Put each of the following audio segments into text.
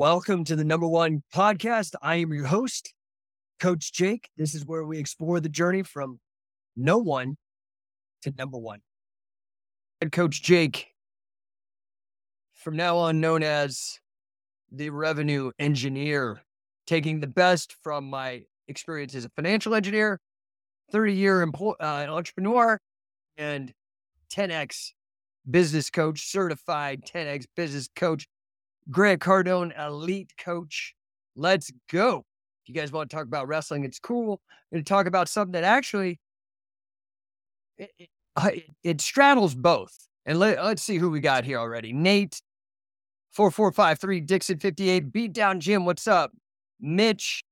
Welcome to the number one podcast. I am your host, Coach Jake. This is where we explore the journey from no one to number one. And Coach Jake, from now on known as the revenue engineer, taking the best from my experience as a financial engineer, 30 year uh, entrepreneur, and 10x business coach, certified 10x business coach, Grant Cardone, elite coach. Let's go. If you guys want to talk about wrestling, it's cool. To talk about something that actually it, it, uh, it straddles both. And let, us see who we got here already. Nate, 4453, Dixon 58, Beat Down Jim, what's up? Mitch,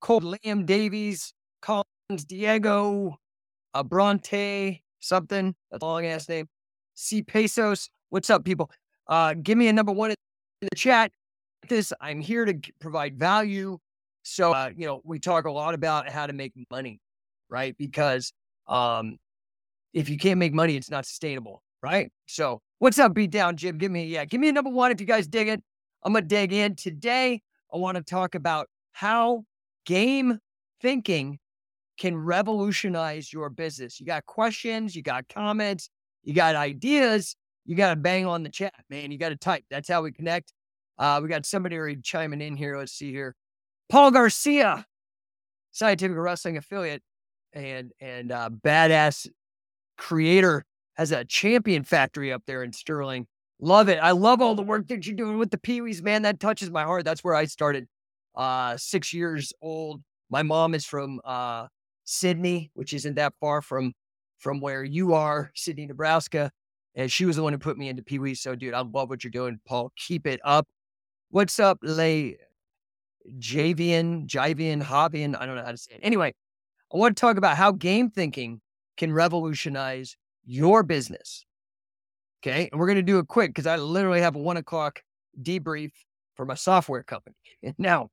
Cold Liam Davies, Collins, Diego, Abronte, something, that's a long ass name. C Pesos, what's up, people? Uh, give me a number one in the chat. This I'm here to provide value. So uh, you know, we talk a lot about how to make money, right? Because um, if you can't make money, it's not sustainable, right? So what's up, beat down, Jim? Give me yeah, give me a number one if you guys dig it. I'm gonna dig in today. I want to talk about how game thinking can revolutionize your business. You got questions, you got comments, you got ideas you got to bang on the chat, man. You got to type. That's how we connect. Uh, we got somebody already chiming in here. Let's see here. Paul Garcia, Scientific Wrestling affiliate and and uh, badass creator, has a champion factory up there in Sterling. Love it. I love all the work that you're doing with the Pee-wees, man. That touches my heart. That's where I started. Uh, six years old. My mom is from uh, Sidney, which isn't that far from from where you are, Sidney, Nebraska. And she was the one who put me into Pee Wee. So, dude, I love what you're doing, Paul. Keep it up. What's up, Lay Javian, Javian, Javian? I don't know how to say it. Anyway, I want to talk about how game thinking can revolutionize your business. Okay. And we're going to do it quick because I literally have a one o'clock debrief for my software company. Now,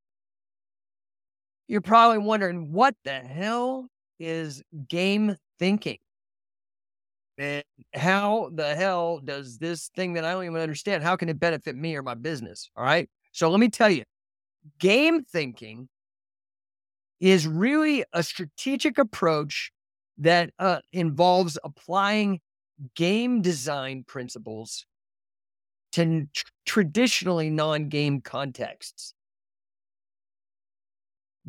you're probably wondering what the hell is game thinking? And how the hell does this thing that I don't even understand, how can it benefit me or my business? All right. So let me tell you, game thinking is really a strategic approach that uh, involves applying game design principles to tr- traditionally non game contexts.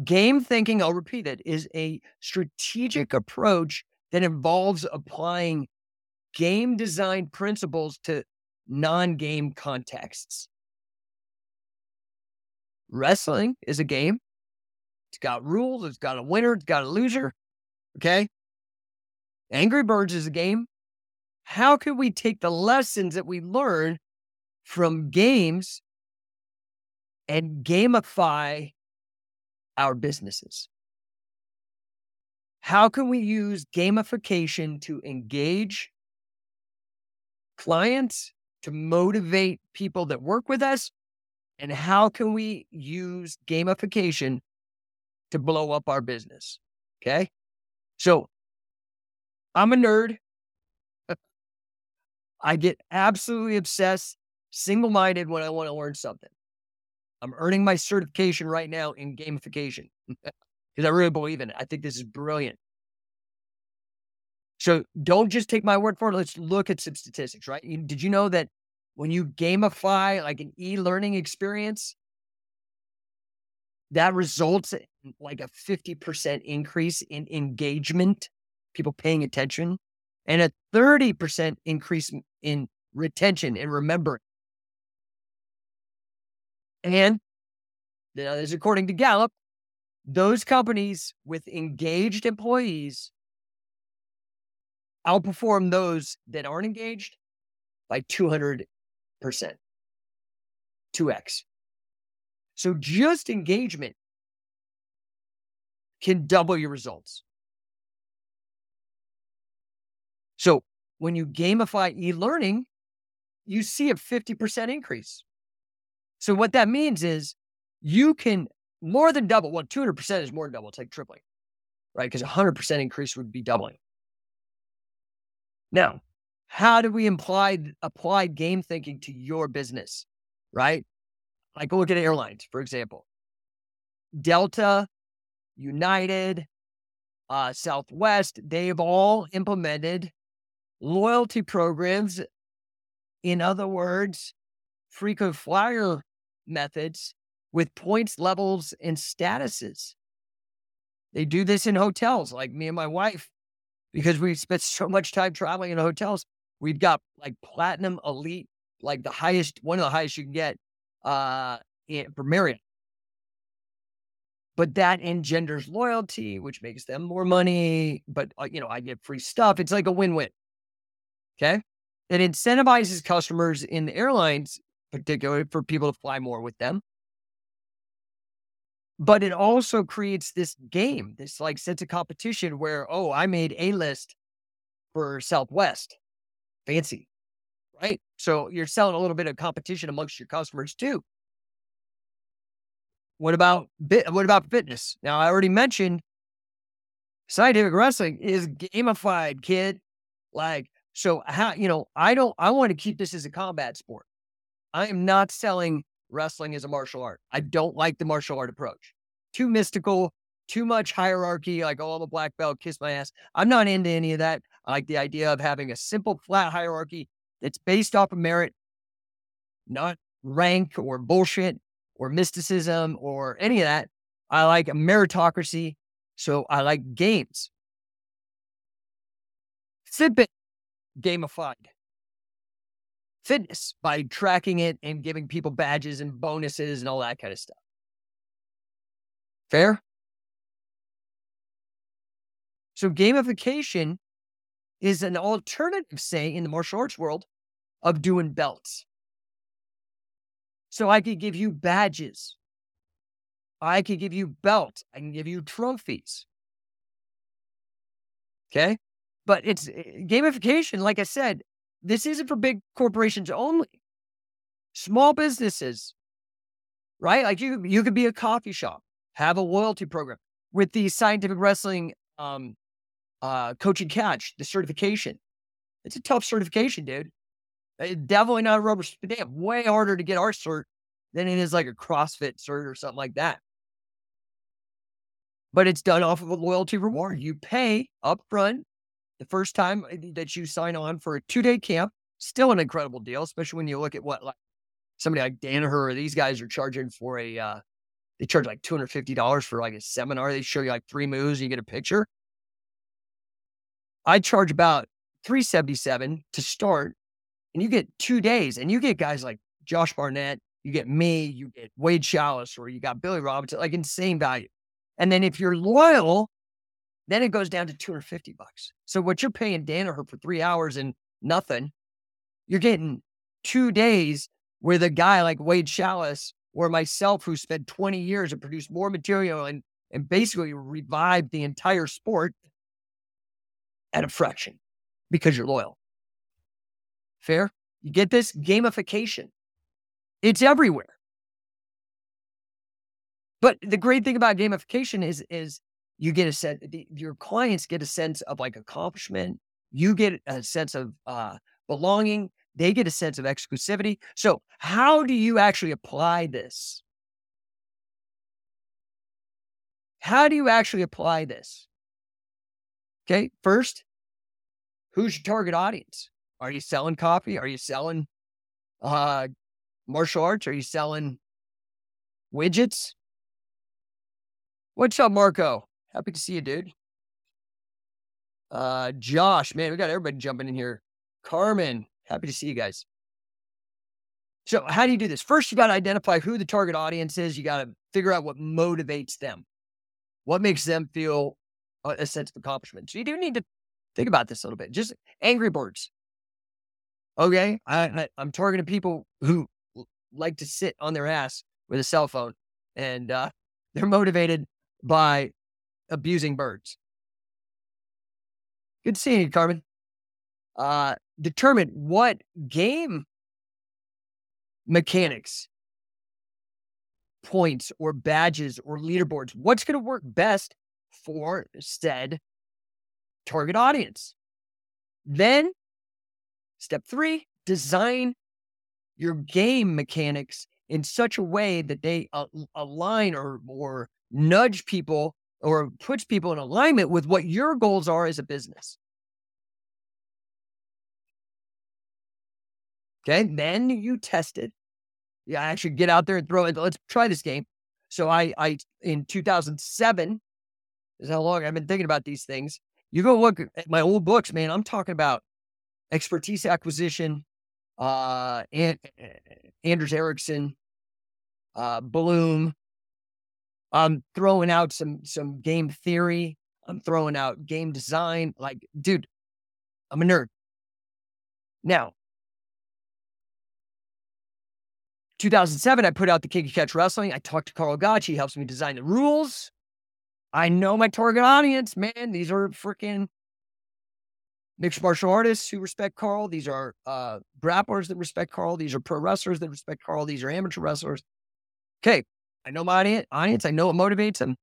Game thinking, I'll repeat it, is a strategic approach that involves applying game design principles to non game contexts. Wrestling is a game. It's got rules, it's got a winner, it's got a loser. Okay. Angry Birds is a game. How can we take the lessons that we learn from games and gamify our businesses? How can we use gamification to engage clients, to motivate people that work with us? And how can we use gamification to blow up our business? Okay. So I'm a nerd. I get absolutely obsessed, single minded when I want to learn something. I'm earning my certification right now in gamification because I really believe in it. I think this is brilliant. So don't just take my word for it. Let's look at some statistics, right? Did you know that when you gamify like an e learning experience, that results in like a 50% increase in engagement, people paying attention, and a 30% increase in retention and remembering. And now, this according to Gallup, those companies with engaged employees outperform those that aren't engaged by 200%. 2x. So just engagement can double your results. So when you gamify e learning, you see a 50% increase. So what that means is you can more than double. Well, 200% is more than double. It's like tripling, right? Because 100% increase would be doubling. Now, how do we imply apply game thinking to your business? Right? Like look at airlines, for example. Delta, United, uh, Southwest, they've all implemented loyalty programs. In other words, frequent flyer methods with points, levels, and statuses. They do this in hotels, like me and my wife, because we spent so much time traveling in hotels. We've got like platinum elite, like the highest, one of the highest you can get uh, in, for Marriott. But that engenders loyalty, which makes them more money. But, uh, you know, I get free stuff. It's like a win win. Okay. It incentivizes customers in the airlines, particularly for people to fly more with them. But it also creates this game, this like sense of competition where, oh, I made a list for Southwest. Fancy. Right. So you're selling a little bit of competition amongst your customers too. What about what about fitness? Now I already mentioned scientific wrestling is gamified, kid. Like, so how you know, I don't I want to keep this as a combat sport. I am not selling wrestling is a martial art. I don't like the martial art approach. Too mystical, too much hierarchy, like, oh, I'm a black belt, kiss my ass. I'm not into any of that. I like the idea of having a simple, flat hierarchy that's based off of merit, not rank or bullshit or mysticism or any of that. I like a meritocracy. So I like games. Fitbit gamified fitness by tracking it and giving people badges and bonuses and all that kind of stuff. Fair? So gamification is an alternative, say, in the martial arts world of doing belts. So I could give you badges. I could give you belts. I can give you trophies. Okay. But it's eh, gamification, like I said, this isn't for big corporations only. Small businesses, right? Like you, you could be a coffee shop, have a loyalty program with the scientific wrestling um, uh, coaching catch, the certification. It's a tough certification, dude. It's definitely not a rubber stamp. Way harder to get our cert than it is like a CrossFit cert or something like that. But it's done off of a loyalty reward. You pay up front the first time uh, that you sign on for a two day camp, still an incredible deal, especially when you look at what like somebody like Danaher or these guys are charging for a, uh, they charge like $250 for like a seminar. They show you like three moves and you get a picture. I charge about 377 to start and you get two days and you get guys like Josh Barnett, you get me, you get Wade Schalles, or you got Billy Robinson, like insane value. And then if you're loyal, then it goes down to 250 bucks. So what you're paying Danaher for three hours and nothing, you're getting two days with a guy like Wade Schalles or myself who spent 20 years and produced more material and, and basically revived the entire sport at a fraction because you're loyal. Fair? You get this gamification. It's everywhere. But the great thing about gamification is is you get a sense your clients get a sense of like accomplishment you get a sense of uh, belonging they get a sense of exclusivity. So how do you actually apply this? How do you actually apply this? Okay first who's your target audience? Are you selling coffee are you selling uh martial arts? Are you selling widgets? What's up marco Happy to see you, dude. Uh, Josh, man, we got everybody jumping in here. Carmen, happy to see you guys. So, how do you do this? First, you got to identify who the target audience is. You got to figure out what motivates them, what makes them feel a sense of accomplishment. So, you do need to think about this a little bit. Just Angry Birds. Okay, I, I'm targeting people who like to sit on their ass with a cell phone, and uh, they're motivated by abusing birds. Good seeing you, Carmen. Uh, determine what game mechanics, points, or badges or leaderboards, what's going to work best for said target audience. Then, step three, design your game mechanics in such a way that they align or or nudge people or puts people in alignment with what your goals are as a business. Okay, then you test it. Yeah, I actually get out there and throw it. Let's try this game. So I, I in 2007 is how long I've been thinking about these things. You go look at my old books, man. I'm talking about expertise acquisition, uh, and Anders Ericsson, uh, Bloom. I'm throwing out some some game theory. I'm throwing out game design. Like, dude, I'm a nerd. Now, 2007, I put out the King of Catch Wrestling. I talked to Karl Gotch. He helps me design the rules. I know my target audience, man. These are freaking mixed martial artists who respect Karl. These are uh, grapplers that respect Karl. These are pro wrestlers that respect Karl. These are amateur wrestlers. Okay, I know my audience. I know what motivates them.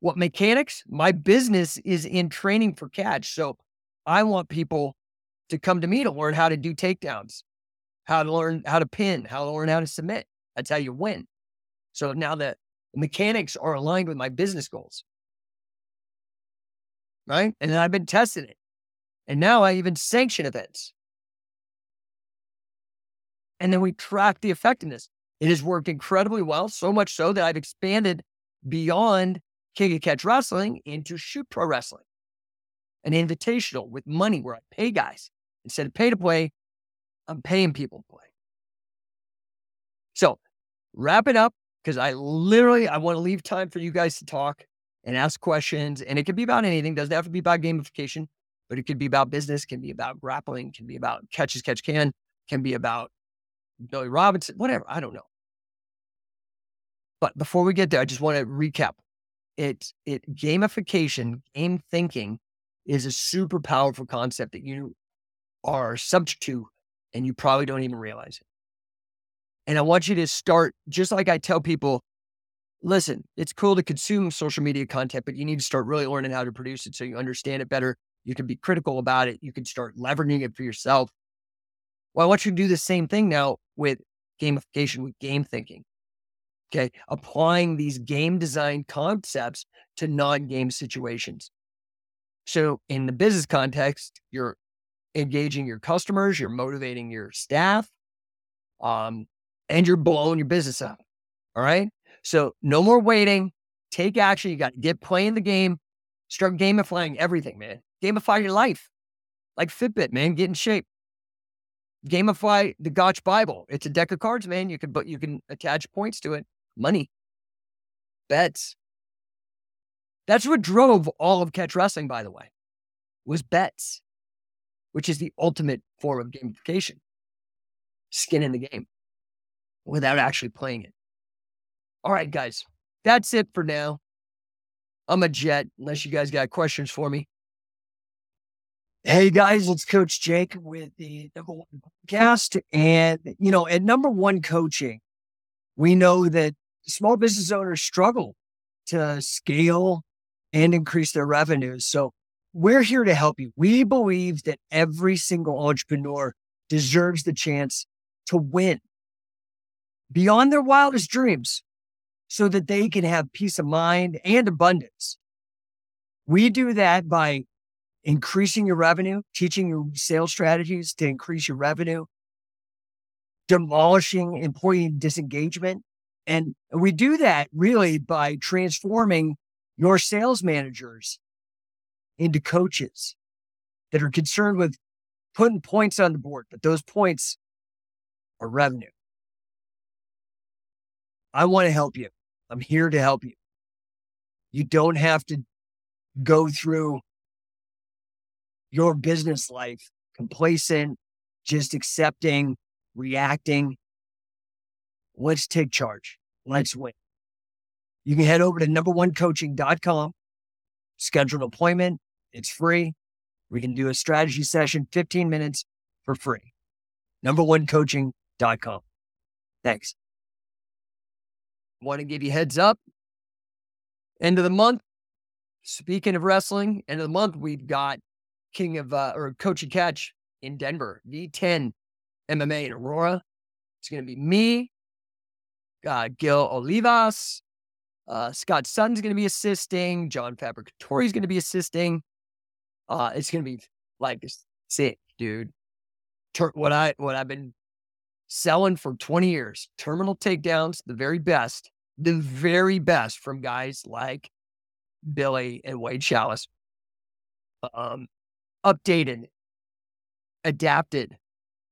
What mechanics? My business is in training for catch. So I want people to come to me to learn how to do takedowns, how to learn how to pin, how to learn how to submit. That's how you win. So now that mechanics are aligned with my business goals, right? And then I've been testing it. And now I even sanction events. And then we track the effectiveness. It has worked incredibly well, so much so that I've expanded beyond King of Catch Wrestling into Shoot Pro Wrestling, an invitational with money where I pay guys. Instead of pay to play, I'm paying people to play. So wrap it up because I literally I want to leave time for you guys to talk and ask questions. And it could be about anything. Doesn't have to be about gamification, but it could be about business, can be about grappling, can be about catch as catch can, can be about Billy Robinson, whatever. I don't know. But before we get there, I just want to recap. It it gamification, game thinking is a super powerful concept that you are subject to and you probably don't even realize it. And I want you to start just like I tell people, listen, it's cool to consume social media content, but you need to start really learning how to produce it so you understand it better. You can be critical about it. You can start leveraging it for yourself. Well, I want you to do the same thing now with gamification, with game thinking. Okay. Applying these game design concepts to non game situations. So, in the business context, you're engaging your customers, you're motivating your staff, um, and you're blowing your business up. All right. So, no more waiting. Take action. You got to get playing the game, start gamifying everything, man. Gamify your life like Fitbit, man. Get in shape gamify the Gotch Bible. It's a deck of cards, man. You can but you can attach points to it. Money, bets. That's what drove all of catch wrestling, by the way, was bets, which is the ultimate form of gamification. Skin in the game without actually playing it. All right, guys, that's it for now. I'm a jet, unless you guys got questions for me. Hey guys, it's Coach Jake with the number one podcast. And, you know, at number one coaching, we know that small business owners struggle to scale and increase their revenues. So we're here to help you. We believe that every single entrepreneur deserves the chance to win beyond their wildest dreams so that they can have peace of mind and abundance. We do that by increasing your revenue, teaching your sales strategies to increase your revenue, demolishing employee disengagement. And we do that really by transforming your sales managers into coaches that are concerned with putting points on the board, but those points are revenue. I want to help you. I'm here to help you. You don't have to go through your business life complacent, just accepting, reacting. Let's take charge. Let's win. You can head over to numberonecoaching.com, schedule an appointment. It's free. We can do a strategy session, 15 minutes for free. Numberonecoaching.com. Thanks. Want to give you heads up. End of the month. Speaking of wrestling, end of the month, we've got king of uh, or coach and catch in Denver, V10 MMA in Aurora. It's going to be me, uh, Gil Olivas, uh, Scott Sutton's going to be assisting. John Fabricatori is going to be assisting. Uh, it's going to be like sick, dude. What I what I've been selling for 20 years, terminal takedowns, the very best, the very best from guys like Billy and Wade Schalles. Um, updated, adapted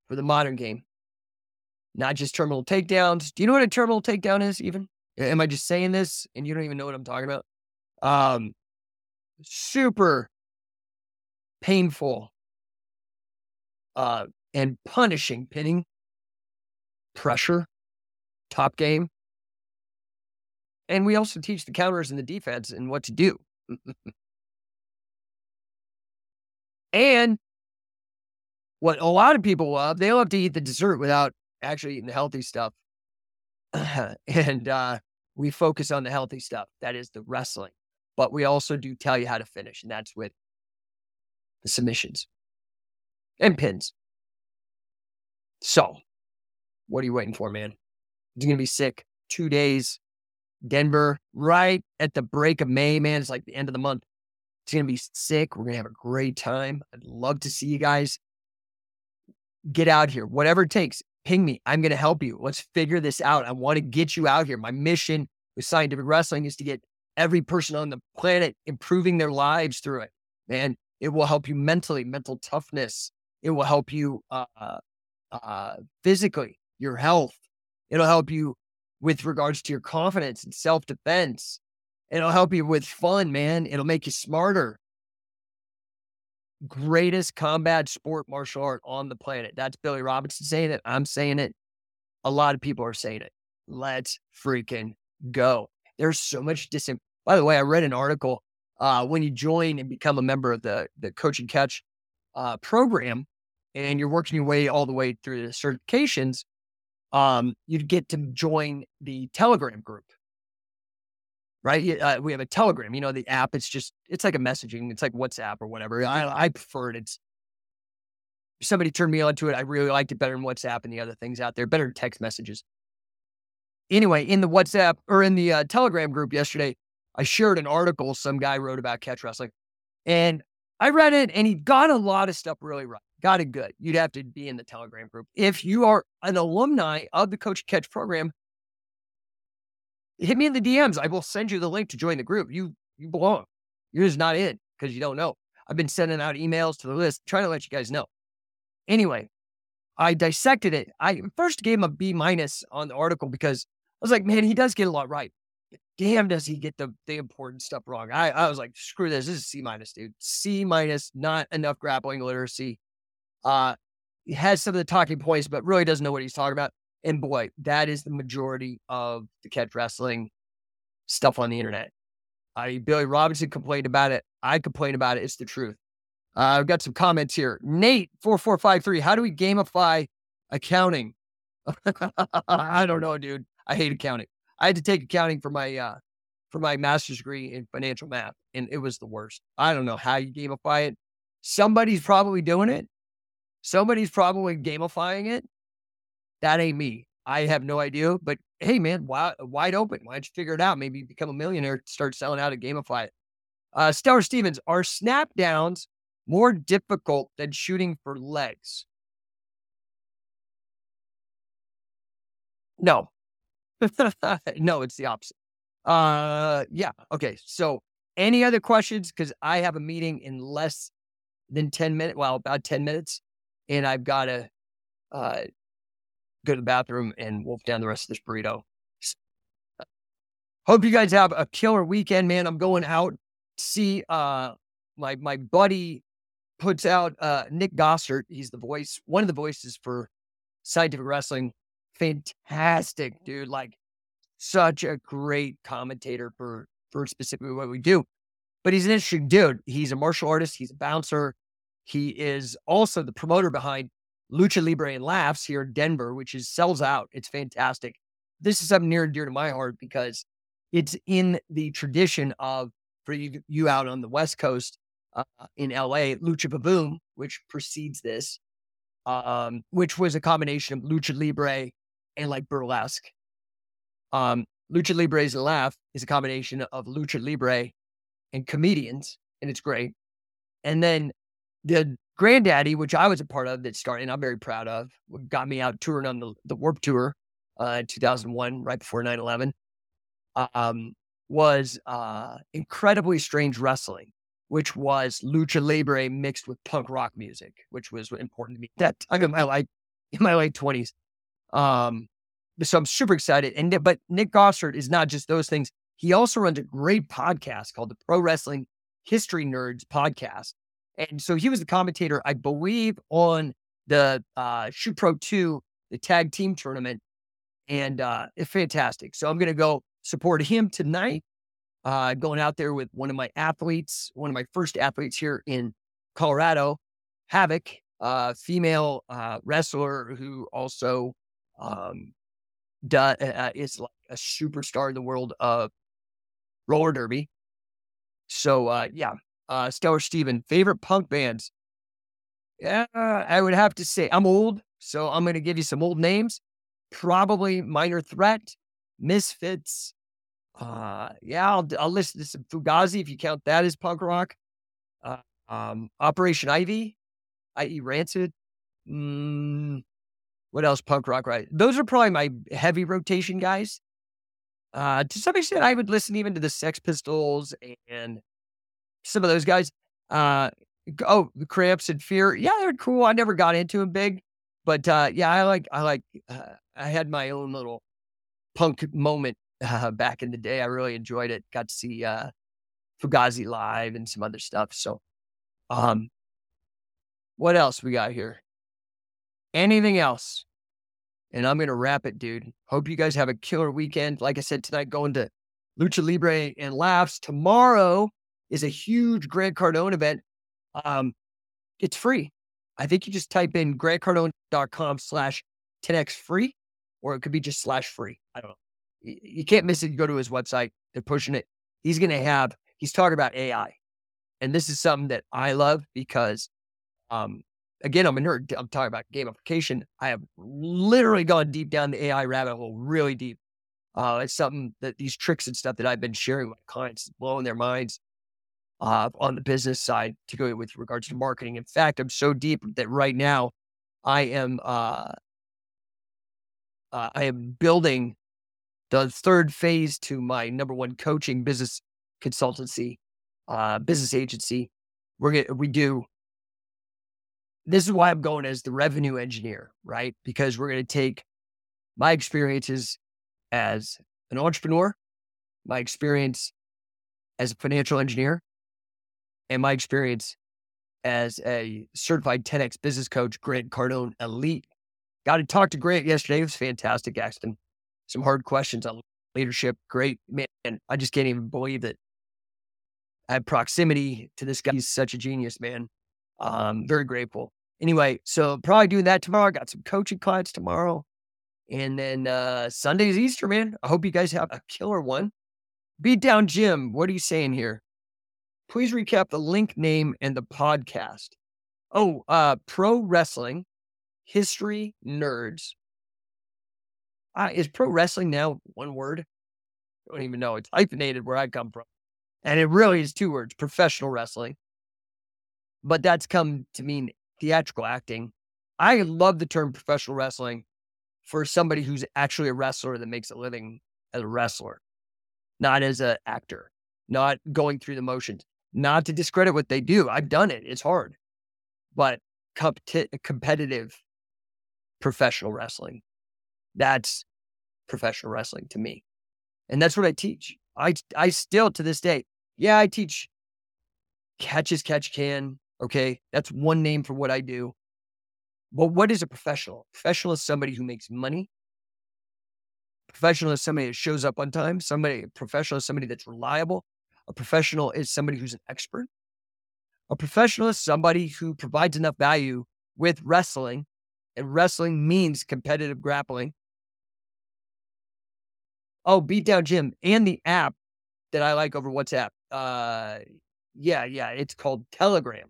for the modern game. Not just terminal takedowns. Do you know what a terminal takedown is, even? Am I just saying this and you don't even know what I'm talking about? Um, super painful uh, and punishing pinning, pressure, top game. And we also teach the counters and the defense and what to do. and what a lot of people love, they love to eat the dessert without actually eating the healthy stuff. and uh, we focus on the healthy stuff. That is the wrestling. But we also do tell you how to finish, and that's with the submissions and pins. So, what are you waiting for, man? It's going to be sick. Two days, Denver, right at the break of May, man. It's like the end of the month. It's going to be sick. We're going to have a great time. I'd love to see you guys get out here, whatever it takes ping me. I'm going to help you. Let's figure this out. I want to get you out here. My mission with scientific wrestling is to get every person on the planet improving their lives through it. Man, it will help you mentally, mental toughness. It will help you uh, uh, physically, your health. It'll help you with regards to your confidence and self defense. It'll help you with fun, man. It'll make you smarter greatest combat sport martial art on the planet. That's Billy Robinson saying it. I'm saying it. A lot of people are saying it. Let's freaking go. There's so much dis. By the way, I read an article uh, when you join and become a member of the the Coach and Catch uh, program, and you're working your way all the way through the certifications. Um, you get to join the Telegram group right? Uh, we have a Telegram. You know, the app. It's just it's like a messaging. It's like WhatsApp or whatever. I I prefer it. It's somebody turned me on to it. I really liked it better than WhatsApp and the other things out there. Better text messages. Anyway, in the WhatsApp or in the uh, Telegram group yesterday, I shared an article some guy wrote about catch wrestling, and I read it, and he got a lot of stuff really right. Got it good. You'd have to be in the Telegram group if you are an alumni of the Coach Catch program hit me in the DMs. I will send you the link to join the group. You you belong. You're just not in because you don't know. I've been sending out emails to the list, trying to let you guys know. Anyway, I dissected it. I first gave him a B minus on the article because I was like, man, he does get a lot right. Damn, does he get the, the important stuff wrong? I, I was like, screw this. This is C minus, dude. C minus, not enough grappling literacy. Uh, he has some of the talking points, but really doesn't know what he's talking about. And boy, that is the majority of the catch wrestling stuff on the internet. I Billy Robinson complained about it. I complained about it. It's the truth. Uh, I've got some comments here. Nate four four five three. How do we gamify accounting? I don't know, dude. I hate accounting. I had to take accounting for my uh for my master's degree in financial math, and it was the worst. I don't know how you gamify it. Somebody's probably doing it. Somebody's probably gamifying it. That ain't me. I have no idea. But hey, man, wide, wide open. Why don't you figure it out? Maybe become a millionaire, start selling out at Gamify it. Uh, Stellar Stevens, are snap downs more difficult than shooting for legs? No. no, it's the opposite. Uh, yeah. Okay. So, any other questions? Because I have a meeting in less than 10 minutes. Well, about 10 minutes. And I've got to uh, go to the bathroom and wolf down the rest of this burrito. Hope you guys have a killer weekend, man. I'm going out see uh my my buddy puts out uh Nick Gossert. He's the voice, one of the voices for scientific wrestling. Fantastic, dude. Like such a great commentator for for specifically what we do. But he's an interesting dude. He's a martial artist, he's a bouncer. He is also the promoter behind Lucha Libre and Laughs here in Denver, which is sells out. It's fantastic. This is something near and dear to my heart because it's in the tradition of for you, you out on the West Coast uh, in LA, Lucha Vavoom, which precedes this, um, which was a combination of Lucha Libre and like burlesque. Um, Lucha Libre's Laugh is a combination of Lucha Libre and comedians, and it's great. And then the Granddaddy, which I was a part of that started, and I'm very proud of, got me out touring on the, the Warped Tour uh, in 2001, right before 9 11, um, was uh, incredibly strange wrestling, which was lucha libre mixed with punk rock music, which was important to me. That time in my life, in my late 20s. Um, so I'm super excited. And but Nick Gossard is not just those things. He also runs a great podcast called the Pro Wrestling History Nerds podcast. And so he was the commentator, I believe, on the uh, Shoot Pro 2, the tag team tournament. And uh, it's fantastic. So I'm going to go support him tonight. Uh, going out there with one of my athletes, one of my first athletes here in Colorado, Havoc, uh, female uh, wrestler who also um, does, uh, is like a superstar in the world of roller derby. So uh, yeah, uh, Stellar Steven, favorite punk bands. Yeah, I would have to say I'm old, so I'm going to give you some old names. Probably Minor Threat, Misfits, uh, yeah, I'll, I'll listen to some Fugazi if you count that as punk rock. Uh, um, Operation Ivy, i.e., Rancid. Mm, what else? Punk rock, right? Those are probably my heavy rotation guys. Uh, to some extent, I would listen even to the Sex Pistols and some of those guys. Uh, oh, the Cramps and Fear. Yeah, they're cool. I never got into them big, but uh, yeah, I like, I like, uh, I had my own little punk moment uh, back in the day. I really enjoyed it. Got to see uh, Fugazi live and some other stuff. So, um, what else we got here? Anything else? And I'm gonna wrap it, dude. Hope you guys have a killer weekend. Like I said tonight, going to Lucha Libre and Laughs. Tomorrow is a huge Grant Cardone event. Um, it's free. I think you just type in grantcardone.com slash 10x free, or it could be just slash free. I don't know you can't miss it. You go to his website, they're pushing it. He's going to have, he's talking about AI. And this is something that I love because, um, again, I'm a nerd. I'm talking about gamification. I have literally gone deep down the AI rabbit hole, really deep. Uh, it's something that these tricks and stuff that I've been sharing with clients, blowing their minds uh, on the business side to go with regards to marketing. In fact, I'm so deep that right now I am uh, uh, I am building the third phase to my number one coaching business consultancy, uh, business agency. We're gonna we do. This is why I'm going as the revenue engineer, right? Because we're going to take my experiences as an entrepreneur, my experience as a financial engineer, and my experience as a certified 10x business coach, Grant Cardone Elite. Got to talk to Grant yesterday. It was fantastic, Axton some hard questions on leadership. Great man. I just can't even believe that I have proximity to this guy. He's such a genius, man. Um, very grateful. Anyway, so probably doing that tomorrow. Got some coaching clients tomorrow. And then uh Sunday's Easter, man. I hope you guys have a killer one. Beat down Jim. What are you saying here? Please recap the link name and the podcast. Oh, uh, pro wrestling history nerds uh, is pro wrestling now one word? I don't even know. It's hyphenated where I come from. And it really is two words professional wrestling. But that's come to mean theatrical acting. I love the term professional wrestling for somebody who's actually a wrestler that makes a living as a wrestler, not as an actor, not going through the motions, not to discredit what they do. I've done it, it's hard, but competitive professional wrestling. That's professional wrestling to me. And that's what I teach. I I still to this day, yeah, I teach catch as catch can. Okay. That's one name for what I do. But what is a professional? Professional is somebody who makes money. Professional is somebody that shows up on time. Somebody professional is somebody that's reliable. A professional is somebody who's an expert. A professional is somebody who provides enough value with wrestling, and wrestling means competitive grappling Oh, Beatdown Gym and the app that I like over WhatsApp. Uh, yeah, yeah, it's called Telegram.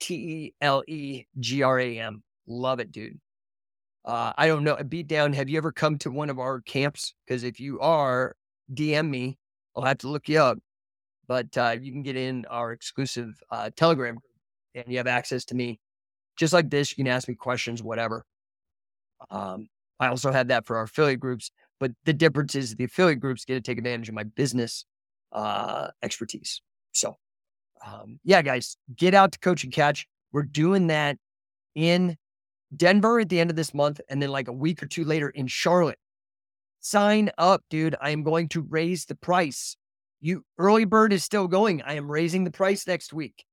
T E L E G R A M. Love it, dude. Uh, I don't know. Beat down. Have you ever come to one of our camps? Because if you are, DM me. I'll have to look you up. But uh, you can get in our exclusive uh, Telegram group and you have access to me just like this. You can ask me questions, whatever. Um, I also have that for our affiliate groups. But the difference is the affiliate groups get to take advantage of my business uh, expertise. So, um, yeah, guys, get out to coach and catch. We're doing that in Denver at the end of this month, and then like a week or two later in Charlotte. Sign up, dude. I am going to raise the price. You early bird is still going. I am raising the price next week.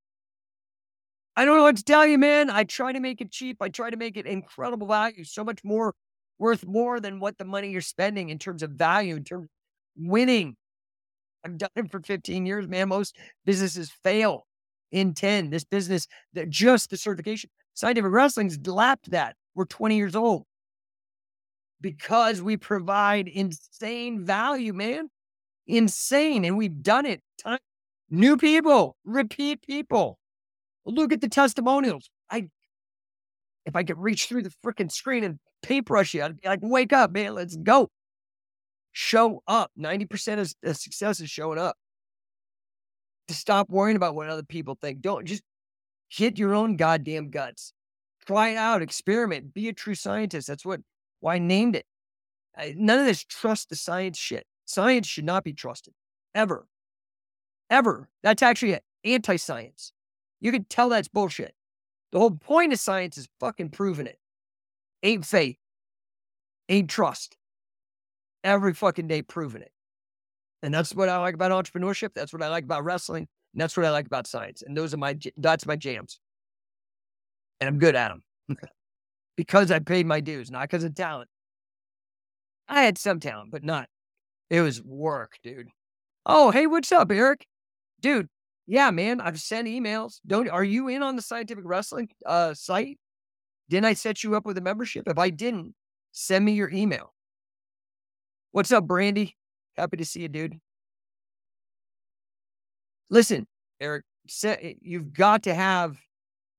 I don't know what to tell you, man. I try to make it cheap. I try to make it incredible value, so much more worth more than what the money you're spending in terms of value, in terms of winning. I've done it for 15 years, man. Most businesses fail in 10. This business, that just the certification, scientific wrestling's lapped that. We're 20 years old because we provide insane value, man. Insane. And we've done it. Time. New people, repeat people. Look at the testimonials. I, if I could reach through the freaking screen and paintbrush you, I'd be like, wake up, man, let's go. Show up. 90% of success is showing up. To stop worrying about what other people think. Don't just hit your own goddamn guts. Try it out, experiment, be a true scientist. That's what why I named it. I, none of this trust the science shit. Science should not be trusted ever. Ever. That's actually anti science. You can tell that's bullshit. The whole point of science is fucking proving it. Ain't faith, ain't trust. Every fucking day proving it. And that's what I like about entrepreneurship. That's what I like about wrestling. And that's what I like about science. And those are my, that's my jams. And I'm good at them because I paid my dues, not because of talent. I had some talent, but not. It was work, dude. Oh, hey, what's up, Eric? Dude, yeah, man, I've sent emails. Don't are you in on the scientific wrestling uh site? Didn't I set you up with a membership? If I didn't, send me your email. What's up, Brandy? Happy to see you, dude. Listen, Eric, you've got to have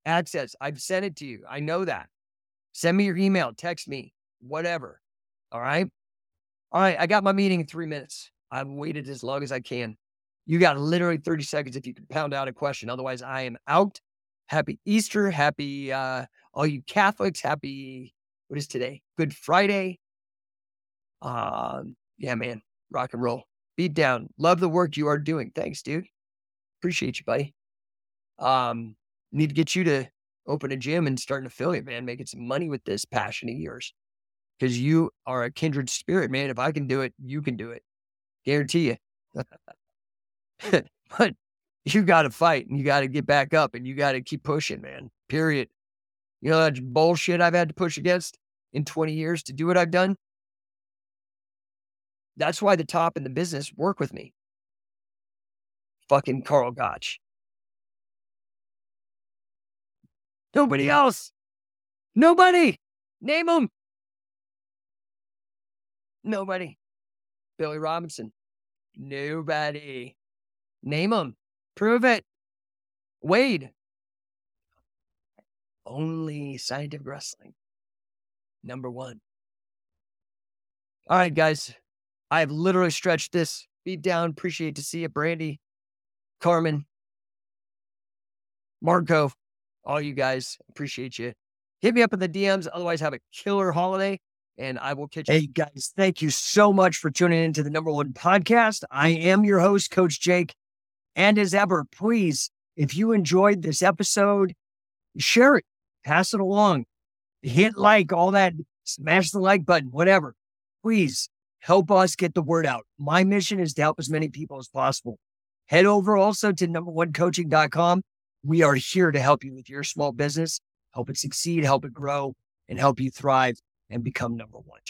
access. I've sent it to you. I know that. Send me your email, text me, whatever. All right. All right. I got my meeting in three minutes. I've waited as long as I can. You got literally 30 seconds if you can pound out a question. Otherwise, I am out. Happy Easter. Happy, uh, all you Catholics. Happy, what is today? Good Friday. Um, yeah, man. Rock and roll. Beat down. Love the work you are doing. Thanks, dude. Appreciate you, buddy. Um, need to get you to open a gym and start an affiliate, man, making some money with this passion of yours. Because you are a kindred spirit, man. If I can do it, you can do it. Guarantee you. but you got to fight and you got to get back up and you got to keep pushing, man. Period. You know that bullshit I've had to push against in 20 years to do what I've done? That's why the top in the business work with me. Fucking Karl Gotch. Nobody else. Nobody. Name them. Nobody. Billy Robinson. Nobody. Name them. Prove it. Wade. Only scientific wrestling. Number one. All right, guys. I've literally stretched this beat down. Appreciate to see you, Brandy, Carmen, Marco, all you guys. Appreciate you. Hit me up in the DMs. Otherwise, have a killer holiday and I will catch you. Hey, guys, thank you so much for tuning in to the number one podcast. I am your host, Coach Jake. And as ever, please, if you enjoyed this episode, share it, pass it along, hit like, all that, smash the like button, whatever. Please help us get the word out. My mission is to help as many people as possible. Head over also to number1coaching.com. We are here to help you with your small business, help it succeed, help it grow, and help you thrive and become number one.